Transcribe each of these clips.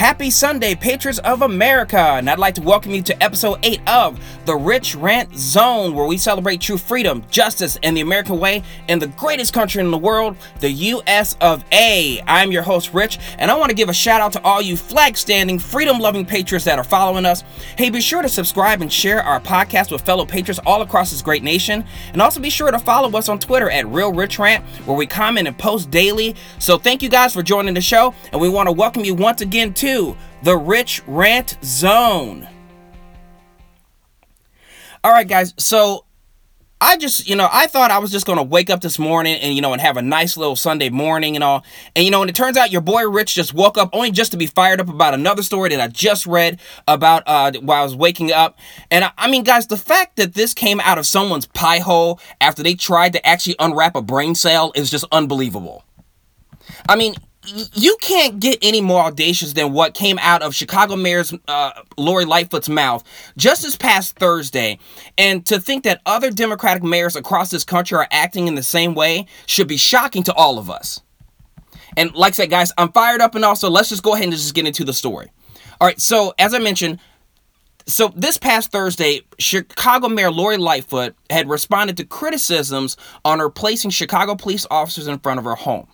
Happy Sunday, patriots of America, and I'd like to welcome you to episode 8 of the Rich Rant Zone, where we celebrate true freedom, justice, and the American way in the greatest country in the world, the US of A. I'm your host, Rich, and I want to give a shout out to all you flag standing, freedom loving patriots that are following us. Hey, be sure to subscribe and share our podcast with fellow patriots all across this great nation, and also be sure to follow us on Twitter at Real Rich Rant, where we comment and post daily. So, thank you guys for joining the show, and we want to welcome you once again to the Rich Rant Zone. All right, guys. So I just, you know, I thought I was just gonna wake up this morning and you know and have a nice little Sunday morning and all. And you know, and it turns out your boy Rich just woke up only just to be fired up about another story that I just read about uh while I was waking up. And I, I mean, guys, the fact that this came out of someone's pie hole after they tried to actually unwrap a brain cell is just unbelievable. I mean, you can't get any more audacious than what came out of Chicago Mayor's uh, Lori Lightfoot's mouth just this past Thursday. And to think that other Democratic mayors across this country are acting in the same way should be shocking to all of us. And like I said, guys, I'm fired up and also let's just go ahead and just get into the story. All right, so as I mentioned, so this past Thursday, Chicago Mayor Lori Lightfoot had responded to criticisms on her placing Chicago police officers in front of her home.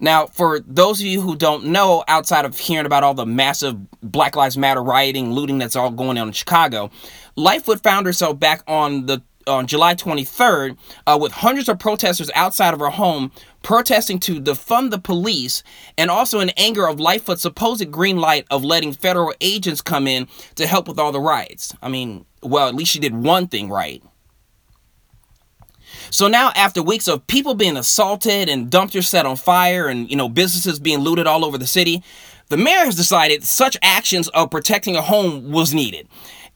Now, for those of you who don't know, outside of hearing about all the massive Black Lives Matter rioting, looting that's all going on in Chicago, Lightfoot found herself back on the on July 23rd uh, with hundreds of protesters outside of her home protesting to defund the police and also in anger of Lightfoot's supposed green light of letting federal agents come in to help with all the riots. I mean, well, at least she did one thing right. So now, after weeks of people being assaulted and dumpsters set on fire and, you know, businesses being looted all over the city, the mayor has decided such actions of protecting a home was needed.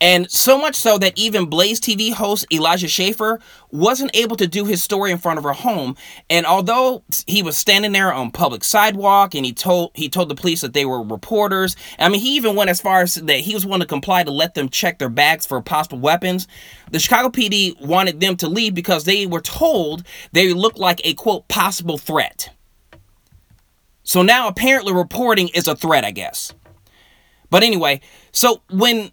And so much so that even Blaze TV host Elijah Schaffer wasn't able to do his story in front of her home. And although he was standing there on public sidewalk and he told he told the police that they were reporters, I mean he even went as far as that he was willing to comply to let them check their bags for possible weapons. The Chicago PD wanted them to leave because they were told they looked like a quote possible threat. So now apparently reporting is a threat, I guess. But anyway, so when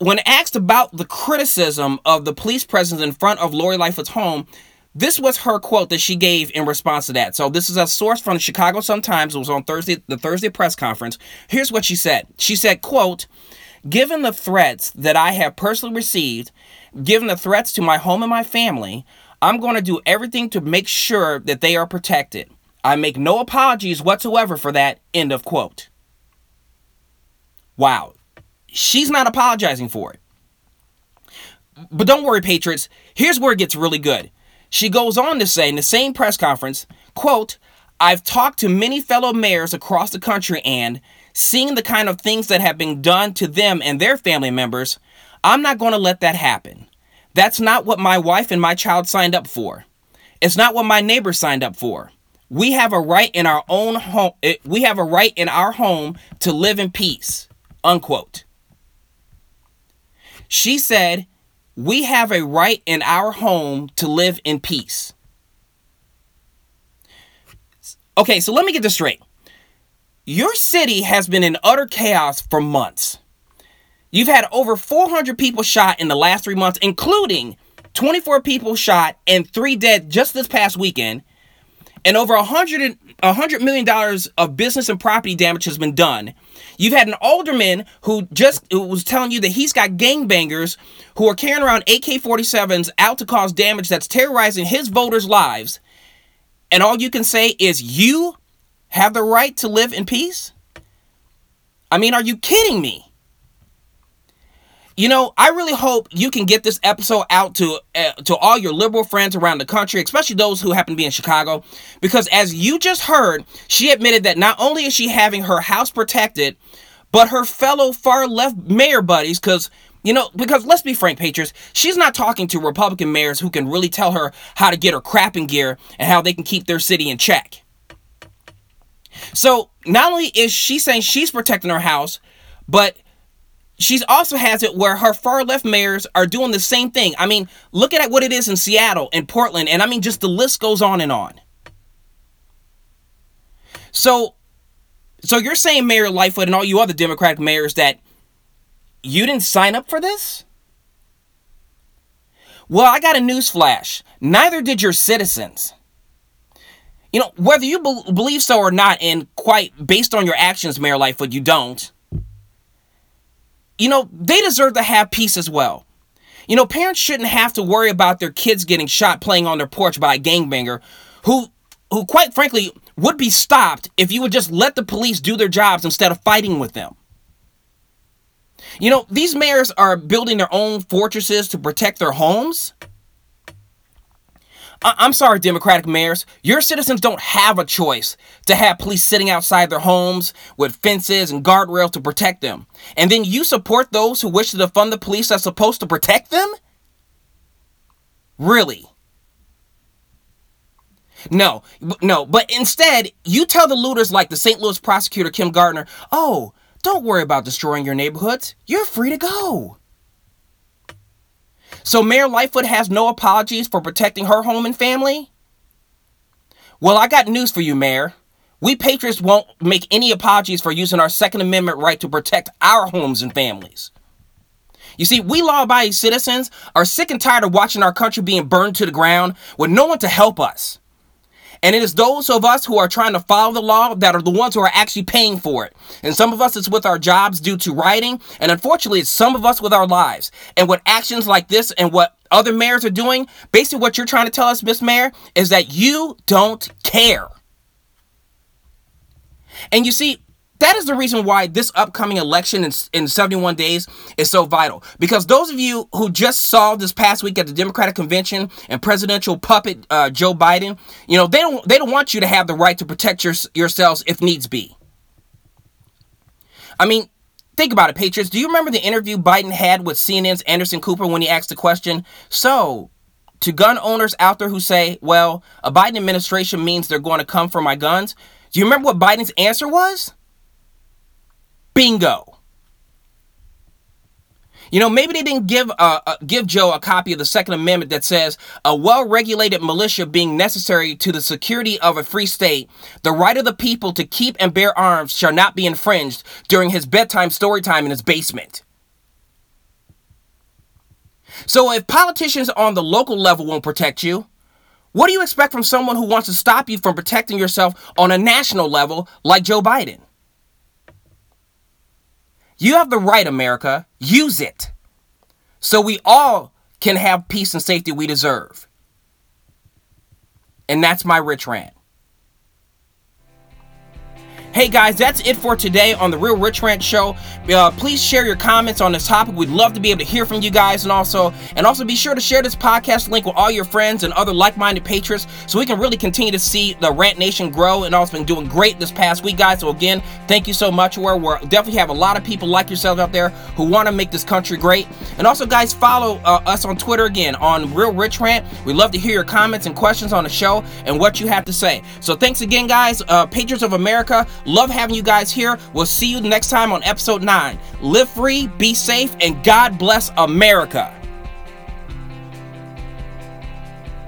when asked about the criticism of the police presence in front of Lori Lightfoot's home, this was her quote that she gave in response to that. So this is a source from the Chicago Sun-Times. It was on Thursday, the Thursday press conference. Here's what she said. She said, quote, Given the threats that I have personally received, given the threats to my home and my family, I'm going to do everything to make sure that they are protected. I make no apologies whatsoever for that. End of quote. Wow. She's not apologizing for it. But don't worry, Patriots. Here's where it gets really good. She goes on to say in the same press conference, quote, I've talked to many fellow mayors across the country and seeing the kind of things that have been done to them and their family members, I'm not going to let that happen. That's not what my wife and my child signed up for. It's not what my neighbors signed up for. We have a right in our own home. Eh, we have a right in our home to live in peace. Unquote. She said, We have a right in our home to live in peace. Okay, so let me get this straight. Your city has been in utter chaos for months. You've had over 400 people shot in the last three months, including 24 people shot and three dead just this past weekend. And over 100, $100 million of business and property damage has been done. You've had an alderman who just was telling you that he's got gangbangers who are carrying around AK-47s out to cause damage that's terrorizing his voters' lives. And all you can say is you have the right to live in peace? I mean, are you kidding me? You know, I really hope you can get this episode out to uh, to all your liberal friends around the country, especially those who happen to be in Chicago, because as you just heard, she admitted that not only is she having her house protected, but her fellow far left mayor buddies, because you know, because let's be frank, Patriots, she's not talking to Republican mayors who can really tell her how to get her crap in gear and how they can keep their city in check. So not only is she saying she's protecting her house, but she also has it where her far left mayors are doing the same thing. I mean, look at what it is in Seattle and Portland, and I mean, just the list goes on and on. So, So you're saying Mayor Lightfoot and all you other Democratic mayors that you didn't sign up for this? Well, I got a news flash. Neither did your citizens. You know, whether you be- believe so or not, and quite based on your actions, Mayor Lightfoot, you don't. You know, they deserve to have peace as well. You know, parents shouldn't have to worry about their kids getting shot playing on their porch by a gangbanger who who quite frankly would be stopped if you would just let the police do their jobs instead of fighting with them. You know, these mayors are building their own fortresses to protect their homes. I- I'm sorry, Democratic mayors. Your citizens don't have a choice to have police sitting outside their homes with fences and guardrails to protect them. And then you support those who wish to defund the police that's supposed to protect them? Really? No, no, but instead, you tell the looters like the St. Louis prosecutor Kim Gardner, oh, don't worry about destroying your neighborhoods. You're free to go. So Mayor Lightfoot has no apologies for protecting her home and family? Well, I got news for you, Mayor. We patriots won't make any apologies for using our Second Amendment right to protect our homes and families. You see, we law abiding citizens are sick and tired of watching our country being burned to the ground with no one to help us. And it is those of us who are trying to follow the law that are the ones who are actually paying for it. And some of us it's with our jobs due to writing, and unfortunately it's some of us with our lives. And what actions like this and what other mayors are doing, basically what you're trying to tell us, Miss Mayor, is that you don't care. And you see, that is the reason why this upcoming election in, in 71 days is so vital. Because those of you who just saw this past week at the Democratic convention and presidential puppet uh, Joe Biden, you know they don't they don't want you to have the right to protect your, yourselves if needs be. I mean, think about it, Patriots. Do you remember the interview Biden had with CNN's Anderson Cooper when he asked the question? So, to gun owners out there who say, "Well, a Biden administration means they're going to come for my guns," do you remember what Biden's answer was? Bingo. You know, maybe they didn't give uh, uh, give Joe a copy of the Second Amendment that says a well-regulated militia being necessary to the security of a free state, the right of the people to keep and bear arms shall not be infringed during his bedtime story time in his basement. So if politicians on the local level won't protect you, what do you expect from someone who wants to stop you from protecting yourself on a national level like Joe Biden? You have the right, America. Use it. So we all can have peace and safety we deserve. And that's my rich rant. Hey guys, that's it for today on the Real Rich Rant Show. Uh, please share your comments on this topic. We'd love to be able to hear from you guys, and also, and also be sure to share this podcast link with all your friends and other like-minded patriots, so we can really continue to see the Rant Nation grow. And also been doing great this past week, guys. So again, thank you so much. Where we definitely have a lot of people like yourselves out there who want to make this country great. And also, guys, follow uh, us on Twitter again on Real Rich Rant. We love to hear your comments and questions on the show and what you have to say. So thanks again, guys. Uh, Patriots of America. Love having you guys here. We'll see you next time on episode 9. Live free, be safe, and God bless America.